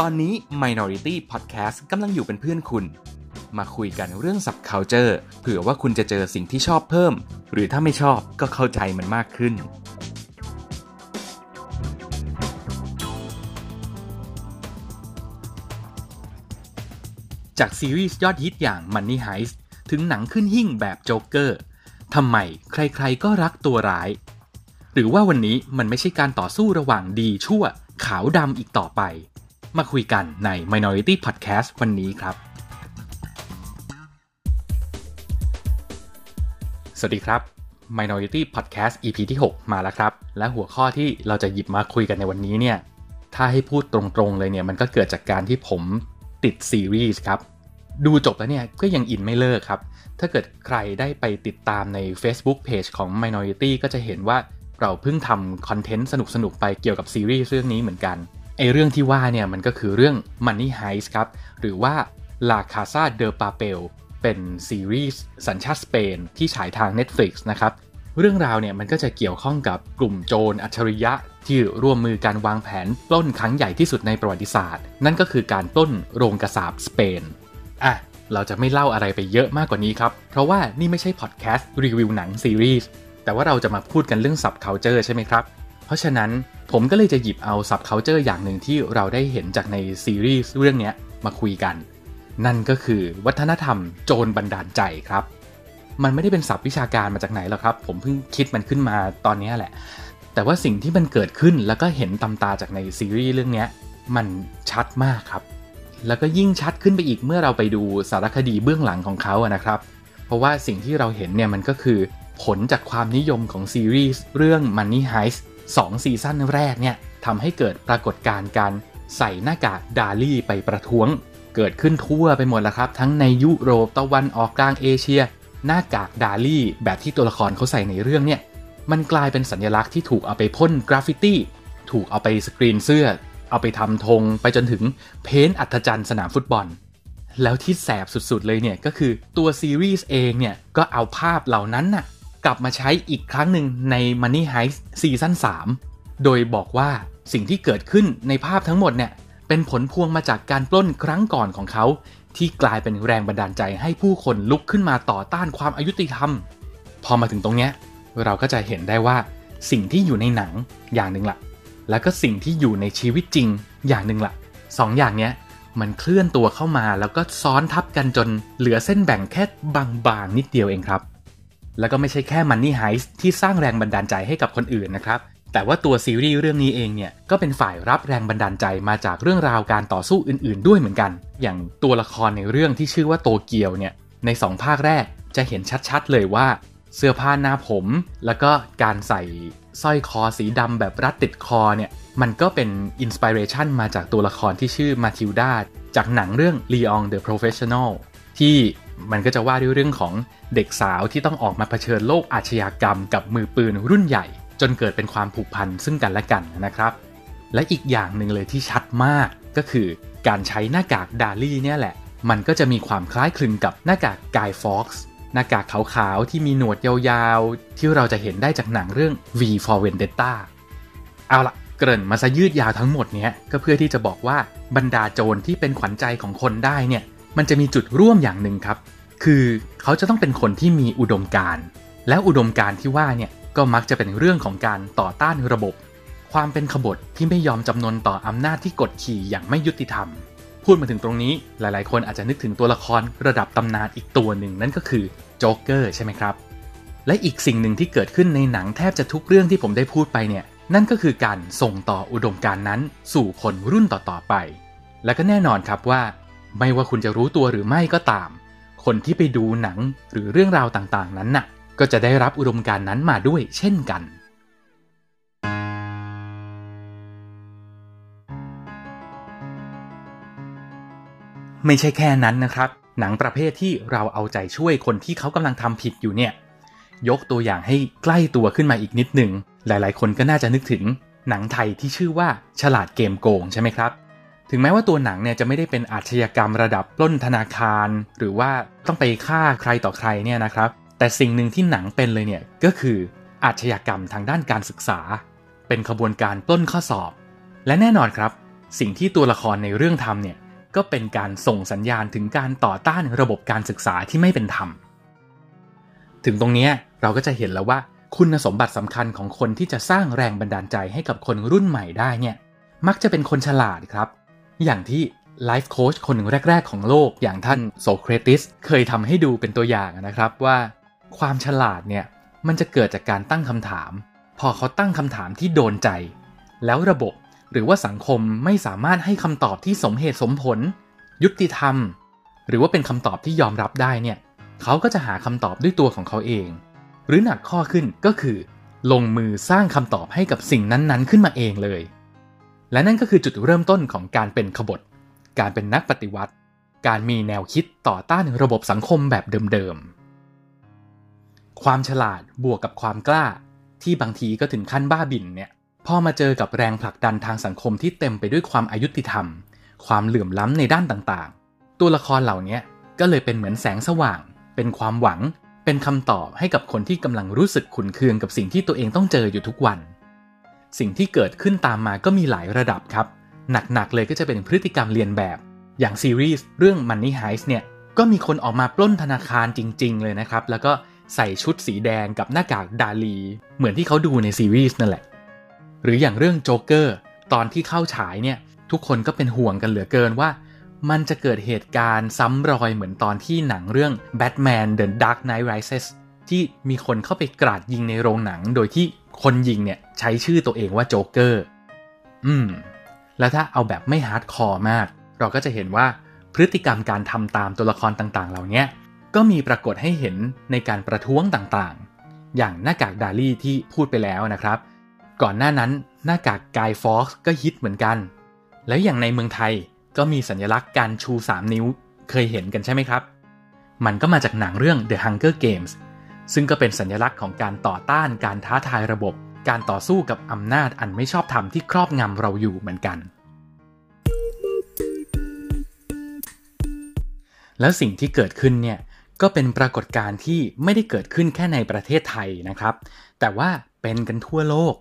ตอนนี้ Minority Podcast กำลังอยู่เป็นเพื่อนคุณ มาคุยกันเรื่อง subculture เผื่อว่าคุณจะเจอสิ่งที่ชอบเพิ่ม หรือถ้าไม่ชอบก็เข้าใจมันมากขึ้น จากซีรีส์ยอดฮิตอย่าง Money Heist ถึงหนังขึ้นหิ่งแบบโจ๊กเกอร์ทำไมใครๆก็รักตัวร้าย หรือว่าวันนี้มันไม่ใช่การต่อสู้ระหว่างดีชั่ว ขาวดำอีกต่อไป มาคุยกันใน Minority Podcast วันนี้ครับ สวัสดีครับ Minority Podcast EP ที่ 6 มาแล้วครับ และหัวข้อที่เราจะหยิบมาคุยกันในวันนี้เนี่ย ถ้าให้พูดตรงๆเลยเนี่ย มันก็เกิดจากการที่ผมติดซีรีส์ครับ ดูจบแล้วเนี่ยก็ยังอินไม่เลิกครับ ถ้าเกิดใครได้ไปติดตามใน Facebook Page ของ Minority ก็จะเห็นว่าเราเพิ่งทำคอนเทนต์สนุกๆ ไปเกี่ยวกับซีรีส์เรื่องนี้เหมือนกัน อเรื่องที่ว่าเนี่ยมันก็คือเรื่อง Money Heist ครับ หรือว่า La Casa de Papel เป็นซีรีส์สัญชาติสเปนที่ฉายทาง Netflix นะครับ เรื่องราวเนี่ยมันก็จะเกี่ยวข้องกับกลุ่มโจรอัจฉริยะที่ร่วมมือการวางแผนปล้นครั้งใหญ่ที่สุดในประวัติศาสตร์ นั่นก็คือการปล้นโรงกระสาบสเปนอะเราจะไม่เล่าอะไรไปเยอะมากกว่านี้ครับ เพราะว่านี่ไม่ใช่พอดแคสต์รีวิวหนังซีรีส์แต่ว่าเราจะมาพูดกันเรื่อง subculture ใช่ไหมครับ ราะฉะนั้นผมก็เลยจะหยิบเอา subculture อย่างหนึ่งที่เราได้เห็นจากในซีรีส์เรื่องนี้มาคุยกัน นั่นก็คือวัฒนธรรมโจรบันดาลใจครับ มันไม่ได้เป็นศัพท์วิชาการมาจากไหนหรอกครับ ผมเพิ่งคิดมันขึ้นมาตอนนี้แหละ แต่ว่าสิ่งที่มันเกิดขึ้นแล้วก็เห็นตำตาจากในซีรีส์เรื่องนี้มันชัดมากครับ แล้วก็ยิ่งชัดขึ้นไปอีกเมื่อเราไปดูสารคดีเบื้องหลังของเขาอะนะครับ เพราะว่าสิ่งที่เราเห็นเนี่ยมันก็คือผลจากความนิยมของซีรีส์เรื่อง Money Heist 2 ซีซั่นแรกเนี่ยทำให้เกิดปรากฏการณ์การใส่หน้ากากดาลี่ไปประท้วง เกิดขึ้นทั่วไปหมดแล้วครับ ทั้งในยุโรปตะวันออกกลางเอเชีย หน้ากากดาลี่แบบที่ตัวละครเขาใส่ในเรื่องเนี่ยมันกลายเป็นสัญลักษณ์ที่ถูกเอาไปพ่นกราฟฟิตี้ถูกเอาไปสกรีนเสื้อ เอาไปทำธงไปจนถึง paint อัฒจันทร์สนามฟุตบอล แล้วที่แสบสุดๆเลยเนี่ยก็คือตัวซีรีส์เองเนี่ยก็เอาภาพเหล่านั้นน่ะ กลับมาใช้อีกครั้งหนึ่งใน Money Heist ซีซั่น3 โดยบอกว่าสิ่งที่เกิดขึ้นในภาพทั้งหมดเนี่ย เป็นผลพวงมาจากการปล้นครั้งก่อนของเขา ที่กลายเป็นแรงบันดาลใจให้ผู้คนลุกขึ้นมาต่อต้านความอายุติธรรม พอมาถึงตรงเนี้ยเราก็จะเห็นได้ว่าสิ่งที่อยู่ในหนังอย่างหนึ่งละแล้วก็สิ่งที่อยู่ในชีวิตจริงอย่างหนึ่งละสองอย่างเนี้ยมันเคลื่อนตัวเข้ามาแล้วก็ซ้อนทับกันจนเหลือเส้นแบ่งแค่บางๆนิดเดียวเองครับ แล้วก็ไม่ใช่แค่ Money Heist ที่สร้างแรงบันดาลใจให้กับคนอื่นนะครับ แต่ว่าตัวซีรีส์เรื่องนี้เองเนี่ย ก็เป็นฝ่ายรับแรงบันดาลใจมาจากเรื่องราวการต่อสู้อื่นๆ ด้วยเหมือนกัน อย่างตัวละครในเรื่องที่ชื่อว่าโตเกียวเนี่ย ใน 2 ภาคแรกจะเห็นชัดๆ เลยว่า เสื้อผ้าหน้าผม แล้วก็การใส่สร้อยคอสีดำแบบรัดติดคอเนี่ย มันก็เป็นอินสปิเรชันมาจากตัวละครที่ชื่อมาทิลดาจากหนังเรื่อง Leon the Professional ที่ มันก็จะว่าด้วยเรื่องของเด็กสาวที่ต้องออกมาเผชิญโลกอาชญากรรม กับมือปืนรุ่นใหญ่ จนเกิดเป็นความผูกพันซึ่งกันและกันนะครับ และอีกอย่างหนึ่งเลยที่ชัดมากก็คือการใช้หน้ากากดาลี่เนี่ยแหละ มันก็จะมีความคล้ายคลึงกับหน้ากากกายฟ็อกซ์หน้ากากขาวๆที่มีหนวดยาวๆ ที่เราจะเห็นได้จากหนังเรื่อง V for Vendetta เอาละเกริ่นมาซะยืดยาวทั้งหมดเนี้ยก็เพื่อที่จะบอกว่าบรรดาโจรที่เป็นขวัญใจของคนได้เนี่ย มันจะมีจุดร่วมอย่างหนึ่งครับ คือเขาจะต้องเป็นคนที่มีอุดมการณ์แล้วอุดมการณ์ที่ว่าเนี่ยก็มักจะเป็นเรื่องของการต่อต้านระบบ ความเป็นขบฏที่ไม่ยอมจำนนต่ออำนาจที่กดขี่อย่างไม่ยุติธรรม พูดมาถึงตรงนี้หลายๆ คนอาจจะนึกถึงตัวละครระดับตำนานอีกตัวหนึ่งนั่นก็คือโจ๊กเกอร์ใช่ไหมครับ และอีกสิ่งหนึ่งที่เกิดขึ้นในหนังแทบจะทุกเรื่องที่ผมได้พูดไปเนี่ยนั่นก็คือการส่งต่ออุดมการณ์นั้นสู่คนรุ่นต่อๆไป และก็แน่นอนครับว่า ไม่ว่าคุณจะรู้ตัวหรือไม่ก็ตาม คนที่ไปดูหนังหรือเรื่องราวต่างๆ นั้นน่ะ ก็จะได้รับอุดมการณ์นั้นมาด้วยเช่นกัน ไม่ใช่แค่นั้นนะครับ หนังประเภทที่เราเอาใจช่วยคนที่เขากำลังทำผิดอยู่เนี่ย ยกตัวอย่างให้ใกล้ตัวขึ้นมาอีกนิดหนึ่ง หลายๆ คนก็น่าจะนึกถึงหนังไทยที่ชื่อว่าฉลาดเกมโกงใช่ไหมครับ ถึงแม้ว่าตัวหนังเนี่ยจะไม่ได้เป็นอาชญากรรมระดับปล้นธนาคาร หรือว่าต้องไปฆ่าใครต่อใครเนี่ยนะครับ แต่สิ่งหนึ่งที่หนังเป็นเลยเนี่ยก็คืออาชญากรรมทางด้านการศึกษา เป็นขบวนการปล้นข้อสอบ และแน่นอนครับ สิ่งที่ตัวละครในเรื่องทำเนี่ยก็เป็นการส่งสัญญาณถึงการต่อต้านระบบการศึกษาที่ไม่เป็นธรรม ถึงตรงนี้เราก็จะเห็นแล้วว่าคุณสมบัติสำคัญของคนที่จะสร้างแรงบันดาลใจให้กับคนรุ่นใหม่ได้เนี่ยมักจะเป็นคนฉลาดครับ อย่างที่ไลฟ์โค้ชคนหนึ่งแรก ๆ ของโลกอย่างท่านโซเครติสเคยทำให้ดูเป็นตัวอย่างนะครับว่า ความฉลาดเนี่ยมันจะเกิดจากการตั้งคำถาม พอเขาตั้งคำถามที่โดนใจ แล้วระบบหรือว่าสังคมไม่สามารถให้คำตอบที่สมเหตุสมผล ยุติธรรม หรือว่าเป็นคำตอบที่ยอมรับได้เนี่ยเขาก็จะหาคำตอบด้วยตัวของเขาเอง หรือหนักข้อขึ้นก็คือ ลงมือสร้างคำตอบให้กับสิ่งนั้นๆ ขึ้นมาเองเลย และนั่นก็คือจุดเริ่มต้นของการเป็นขบฏ การเป็นนักปฏิวัติ การมีแนวคิดต่อต้านระบบสังคมแบบเดิมๆ ความฉลาดบวกกับความกล้า ที่บางทีก็ถึงขั้นบ้าบินเนี่ยพอมาเจอกับแรงผลักดันทางสังคมที่เต็มไปด้วยความอายุติธรรม ความเหลื่อมล้ำในด้านต่างๆ ตัวละครเหล่านี้ก็เลยเป็นเหมือนแสงสว่าง เป็นความหวัง เป็นคำตอบให้กับคนที่กำลังรู้สึกขุนเคืองกับสิ่งที่ตัวเองต้องเจออยู่ทุกวัน สิ่งที่เกิดขึ้นตามมาก็มีหลายระดับครับ หนักๆเลยก็จะเป็นพฤติกรรมเรียนแบบ อย่างซีรีส์เรื่อง Money Heist เนี่ยก็มีคนออกมาปล้นธนาคารจริง ๆ เลยนะครับ แล้วก็ใส่ชุดสีแดงกับหน้ากากดาลี เหมือนที่เขาดูในซีรีส์นั่นแหละ หรืออย่างเรื่องโจ๊กเกอร์ตอนที่เข้าฉายเนี่ยทุกคนก็เป็นห่วงกันเหลือเกินว่า มันจะเกิดเหตุการณ์ซ้ำรอยเหมือนตอนที่หนังเรื่อง Batman The Dark Knight Rises ที่มีคนเข้าไปกราดยิงในโรงหนัง โดยที่คนยิงเนี่ย ใช้ชื่อตัวเองว่าโจ๊กเกอร์ อืม แล้วถ้าเอาแบบไม่ hardcore มาก เราก็จะเห็นว่าพฤติกรรมการทำตามตัวละครต่างๆ เหล่านี้ก็มีปรากฏให้เห็นในการประท้วงต่างๆ อย่างหน้ากากดาลี่ที่พูดไปแล้วนะครับ ก่อนหน้านั้นหน้ากาก Guy Fawkes ก็ฮิตเหมือนกัน แล้วอย่างในเมืองไทยก็มีสัญลักษณ์การชู 3 นิ้วเคยเห็นกันใช่ไหมครับ มันก็มาจากหนังเรื่อง The Hunger Games ซึ่งก็เป็นสัญลักษณ์ของการต่อต้านการท้าทายระบบ การต่อสู้กับอำนาจอันไม่ชอบธรรมที่ครอบงำเราอยู่เหมือนกัน แล้วสิ่งที่เกิดขึ้นเนี่ยก็เป็นปรากฏการณ์ที่ไม่ได้เกิดขึ้นแค่ในประเทศไทยนะครับ แต่ว่าเป็นกันทั่วโลก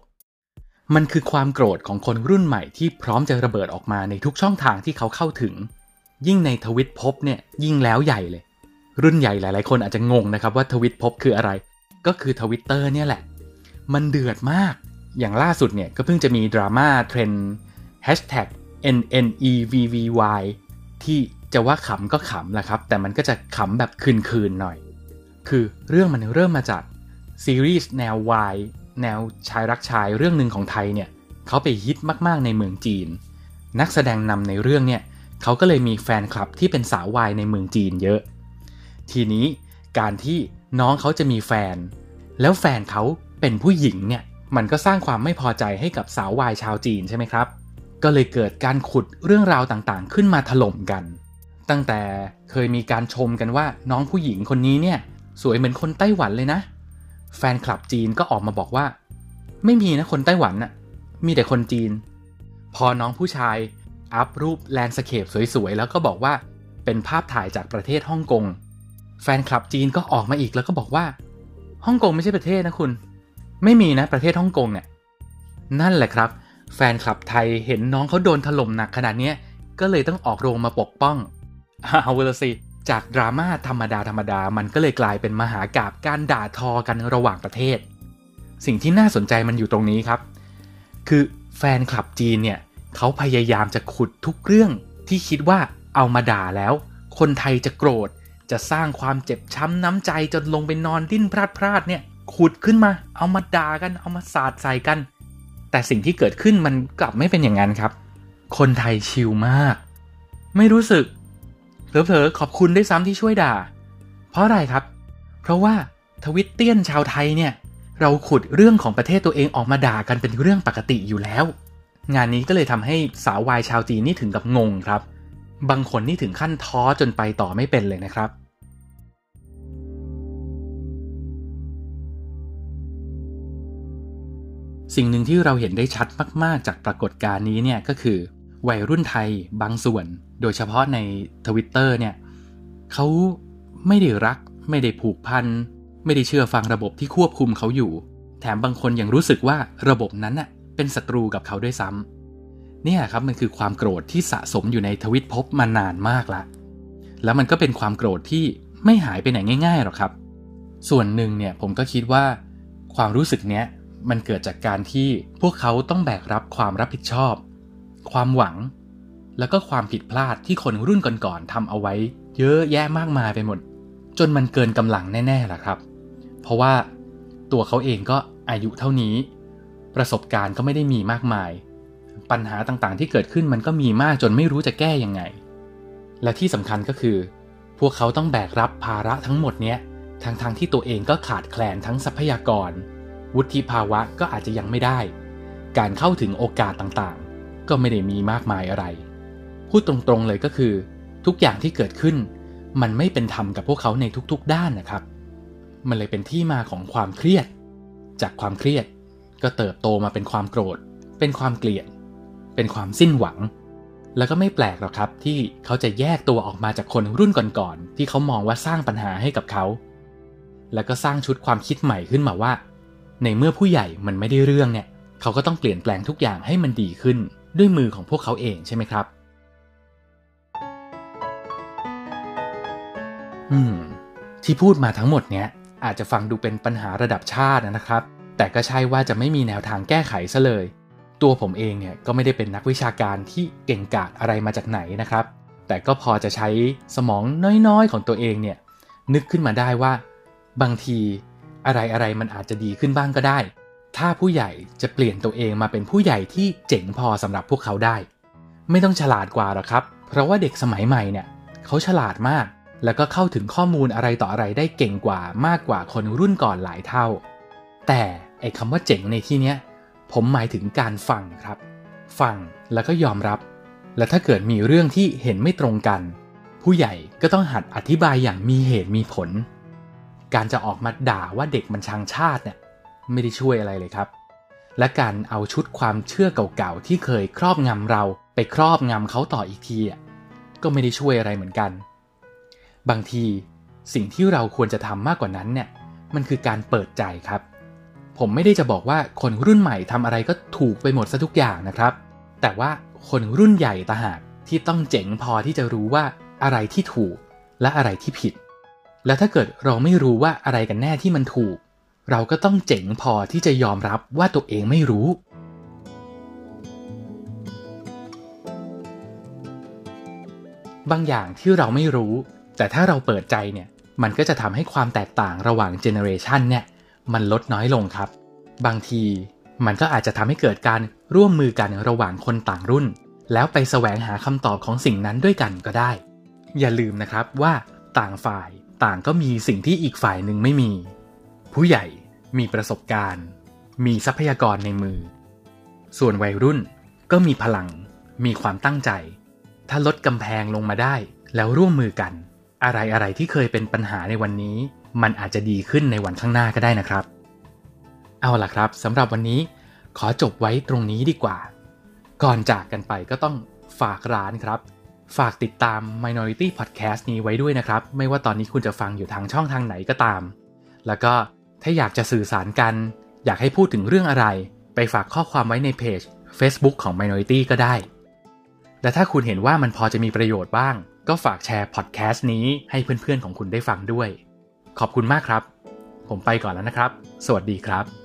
มันคือความโกรธของคนรุ่นใหม่ที่พร้อมจะระเบิดออกมาในทุกช่องทางที่เขาเข้าถึง ยิ่งในทวิตพบเนี่ยยิ่งแล้วใหญ่เลย รุ่นใหญ่หลาย ๆ คนอาจจะงงนะครับว่าทวิตพบคืออะไร ก็คือทวิตเตอร์เนี่ยแหละ มันเดือดมาก อย่างล่าสุดเนี่ยก็เพิ่งจะมีดราม่าเทรนด์ hashtag #nnevvy ที่จะว่าขำก็ขำแหละครับ แต่มันก็จะขำแบบคืนๆหน่อย คือเรื่องมันเริ่มมาจากซีรีส์แนววายแนวชายรักชายเรื่องหนึ่งของไทยเนี่ยเขาไปฮิตมากๆในเมืองจีน นักแสดงนำในเรื่องเนี่ยเขาก็เลยมีแฟนคลับที่เป็นสาววายในเมืองจีนเยอะ ทีนี้การที่น้องเขาจะมีแฟน แล้วแฟนเขา เป็นผู้หญิงเนี่ยมันก็สร้างความไม่พอใจให้กับสาววายชาวจีนใช่ไหมครับ ก็เลยเกิดการขุดเรื่องราวต่างๆ ขึ้นมาถล่มกัน ตั้งแต่เคยมีการชมกันว่าน้องผู้หญิงคนนี้เนี่ยสวยเหมือนคนไต้หวันเลยนะ แฟนคลับจีนก็ออกมาบอกว่า ไม่มีนะคนไต้หวันน่ะมีแต่คนจีน พอน้องผู้ชายอัพรูปแลนด์สเคปสวยๆ แล้วก็บอกว่าเป็นภาพถ่ายจากประเทศฮ่องกง แฟนคลับจีนก็ออกมาอีกแล้วก็บอกว่าฮ่องกงไม่ใช่ประเทศนะคุณ ไม่มีนะประเทศฮ่องกงเนี่ยนั่นแหละครับ แฟนคลับไทยเห็นน้องเขาโดนถล่มหนักขนาดนี้ก็เลยต้องออกโรงมาปกป้องเอาละสิจากดราม่าธรรมดาธรรมดามันก็เลยกลายเป็นมหากาบการด่าทอกันระหว่างประเทศ สิ่งที่น่าสนใจมันอยู่ตรงนี้ครับ คือแฟนคลับจีนเนี่ยเขาพยายามจะขุดทุกเรื่องที่คิดว่าเอามาด่าแล้ว คนไทยจะโกรธจะสร้างความเจ็บช้ำน้ำใจจนลงไปนอนดิ้นพลาดพลาดเนี่ย ขุดขึ้นมา เอามาด่ากัน เอามาสาดใส่กัน แต่สิ่งที่เกิดขึ้นมันกลับไม่เป็นอย่างนั้นครับ คนไทยชิลมาก ไม่รู้สึกเผลอๆขอบคุณได้ซ้ำที่ช่วยด่า เพราะอะไรครับ เพราะว่าทวิตเตียนชาวไทยเนี่ยเราขุดเรื่องของประเทศตัวเองออกมาด่ากันเป็นเรื่องปกติอยู่แล้ว งานนี้ก็เลยทำให้สาววายชาวจีนนี่ถึงกับงงครับ บางคนนี่ถึงขั้นท้อจนไปต่อไม่เป็นเลยนะครับ สิ่งหนึ่งที่เราเห็นได้ชัดมาก ๆ จากปรากฏการณ์นี้เนี่ยก็คือ วัยรุ่นไทยบางส่วน โดยเฉพาะในทวิตเตอร์เนี่ยเขาไม่ได้รัก ไม่ได้ผูกพัน ไม่ได้เชื่อฟังระบบที่ควบคุมเขาอยู่ แถมบางคนยังรู้สึกว่าระบบนั้นน่ะเป็นศัตรูกับเขาด้วยซ้ำเนี่ยครับมันคือความโกรธที่สะสมอยู่ในทวิตพบมานานมากละ แล้วมันก็เป็นความโกรธที่ไม่หายไปไหนง่ายๆหรอกครับ ส่วนหนึ่งเนี่ยผมก็คิดว่าความรู้สึกเนี้ย มันเกิดจากการที่พวกเขาต้องแบกรับความรับผิดชอบ ความหวัง แล้วก็ความผิดพลาดที่คนรุ่นก่อนๆทำเอาไว้ เยอะแยะมากมายไปหมด จนมันเกินกำลังแน่ๆล่ะครับ เพราะว่าตัวเขาเองก็อายุเท่านี้ ประสบการณ์ก็ไม่ได้มีมากมาย ปัญหาต่างๆที่เกิดขึ้นมันก็มีมากจนไม่รู้จะแก้ยังไง และที่สำคัญก็คือ พวกเขาต้องแบกรับภาระทั้งหมดเนี้ยทั้งๆทที่ตัวเองก็ขาดแคลนทั้งทรัพยากร วุฒิภาวะก็อาจจะยังไม่ได้ การเข้าถึงโอกาสต่างๆ ก็ไม่ได้มีมากมายอะไร พูดตรงๆเลยก็คือ ทุกอย่างที่เกิดขึ้น มันไม่เป็นธรรมกับพวกเขาในทุกๆ ด้านนะครับ มันเลยเป็นที่มาของความเครียด จากความเครียด ก็เติบโตมาเป็นความโกรธ เป็นความเกลียด เป็นความสิ้นหวัง แล้วก็ไม่แปลกหรอกครับที่เขาจะแยกตัวออกมาจากคนรุ่นก่อนๆที่เขามองว่าสร้างปัญหาให้กับเขา แล้วก็สร้างชุดความคิดใหม่ขึ้นมาว่า ในเมื่อผู้ใหญ่มันไม่ได้เรื่องเนี่ย เขาก็ต้องเปลี่ยนแปลงทุกอย่างให้มันดีขึ้น ด้วยมือของพวกเขาเองใช่ไหมครับ อืม ที่พูดมาทั้งหมดเนี้ยอาจจะฟังดูเป็นปัญหาระดับชาตินะครับ แต่ก็ใช่ว่าจะไม่มีแนวทางแก้ไขซะเลย ตัวผมเองเนี่ยก็ไม่ได้เป็นนักวิชาการที่เก่งกาจอะไรมาจากไหนนะครับ แต่ก็พอจะใช้สมองน้อยๆของตัวเองเนี่ยนึกขึ้นมาได้ว่า บางที อะไรอะไรมันอาจจะดีขึ้นบ้างก็ได้ ถ้าผู้ใหญ่จะเปลี่ยนตัวเองมาเป็นผู้ใหญ่ที่เจ๋งพอสำหรับพวกเขาได้ ไม่ต้องฉลาดกว่าหรอกครับ เพราะว่าเด็กสมัยใหม่เนี่ยเขาฉลาดมาก แล้วก็เข้าถึงข้อมูลอะไรต่ออะไรได้เก่งกว่ามากกว่าคนรุ่นก่อนหลายเท่า แต่ไอ้คำว่าเจ๋งในที่เนี้ยผมหมายถึงการฟังครับ ฟังแล้วก็ยอมรับ และถ้าเกิดมีเรื่องที่เห็นไม่ตรงกัน ผู้ใหญ่ก็ต้องหัดอธิบายอย่างมีเหตุมีผล การจะออกมาด่าว่าเด็กมันชังชาติเนี่ยไม่ได้ช่วยอะไรเลยครับ และการเอาชุดความเชื่อเก่าๆที่เคยครอบงำเราไปครอบงำเขาต่ออีกทีอะก็ไม่ได้ช่วยอะไรเหมือนกัน บางทีสิ่งที่เราควรจะทำมากกว่านั้นเนี่ยมันคือการเปิดใจครับ ผมไม่ได้จะบอกว่าคนรุ่นใหม่ทำอะไรก็ถูกไปหมดซะทุกอย่างนะครับ แต่ว่าคนรุ่นใหญ่ตาหากที่ต้องเจ๋งพอที่จะรู้ว่าอะไรที่ถูกและอะไรที่ผิด แล้วถ้าเกิดเราไม่รู้ว่าอะไรกันแน่ที่มันถูก เราก็ต้องเจ๋งพอที่จะยอมรับว่าตัวเองไม่รู้ บางอย่างที่เราไม่รู้ แต่ถ้าเราเปิดใจเนี่ย มันก็จะทำให้ความแตกต่างระหว่างเจเนอเรชันเนี่ยมันลดน้อยลงครับ บางทีมันก็อาจจะทำให้เกิดการร่วมมือกันระหว่างคนต่างรุ่น แล้วไปแสวงหาคำตอบของสิ่งนั้นด้วยกันก็ได้ อย่าลืมนะครับว่าต่างฝ่าย ต่างก็มีสิ่งที่อีกฝ่ายหนึ่งไม่มี ผู้ใหญ่มีประสบการณ์ มีทรัพยากรในมือ ส่วนวัยรุ่นก็มีพลัง มีความตั้งใจ ถ้าลดกำแพงลงมาได้แล้วร่วมมือกัน อะไรอะไรที่เคยเป็นปัญหาในวันนี้ มันอาจจะดีขึ้นในวันข้างหน้าก็ได้นะครับ เอาล่ะครับสำหรับวันนี้ขอจบไว้ตรงนี้ดีกว่า ก่อนจากกันไปก็ต้องฝากร้านครับ ฝากติดตาม Minority Podcast นี้ไว้ด้วยนะครับ ไม่ว่าตอนนี้คุณจะฟังอยู่ทางช่องทางไหนก็ตาม แล้วก็ถ้าอยากจะสื่อสารกัน อยากให้พูดถึงเรื่องอะไร ไปฝากข้อความไว้ในเพจ Facebook ของ Minority ก็ได้ และถ้าคุณเห็นว่ามันพอจะมีประโยชน์บ้าง ก็ฝากแชร์พอดแคสต์นี้ให้เพื่อนๆของคุณได้ฟังด้วย ขอบคุณมากครับ ผมไปก่อนแล้วนะครับ สวัสดีครับ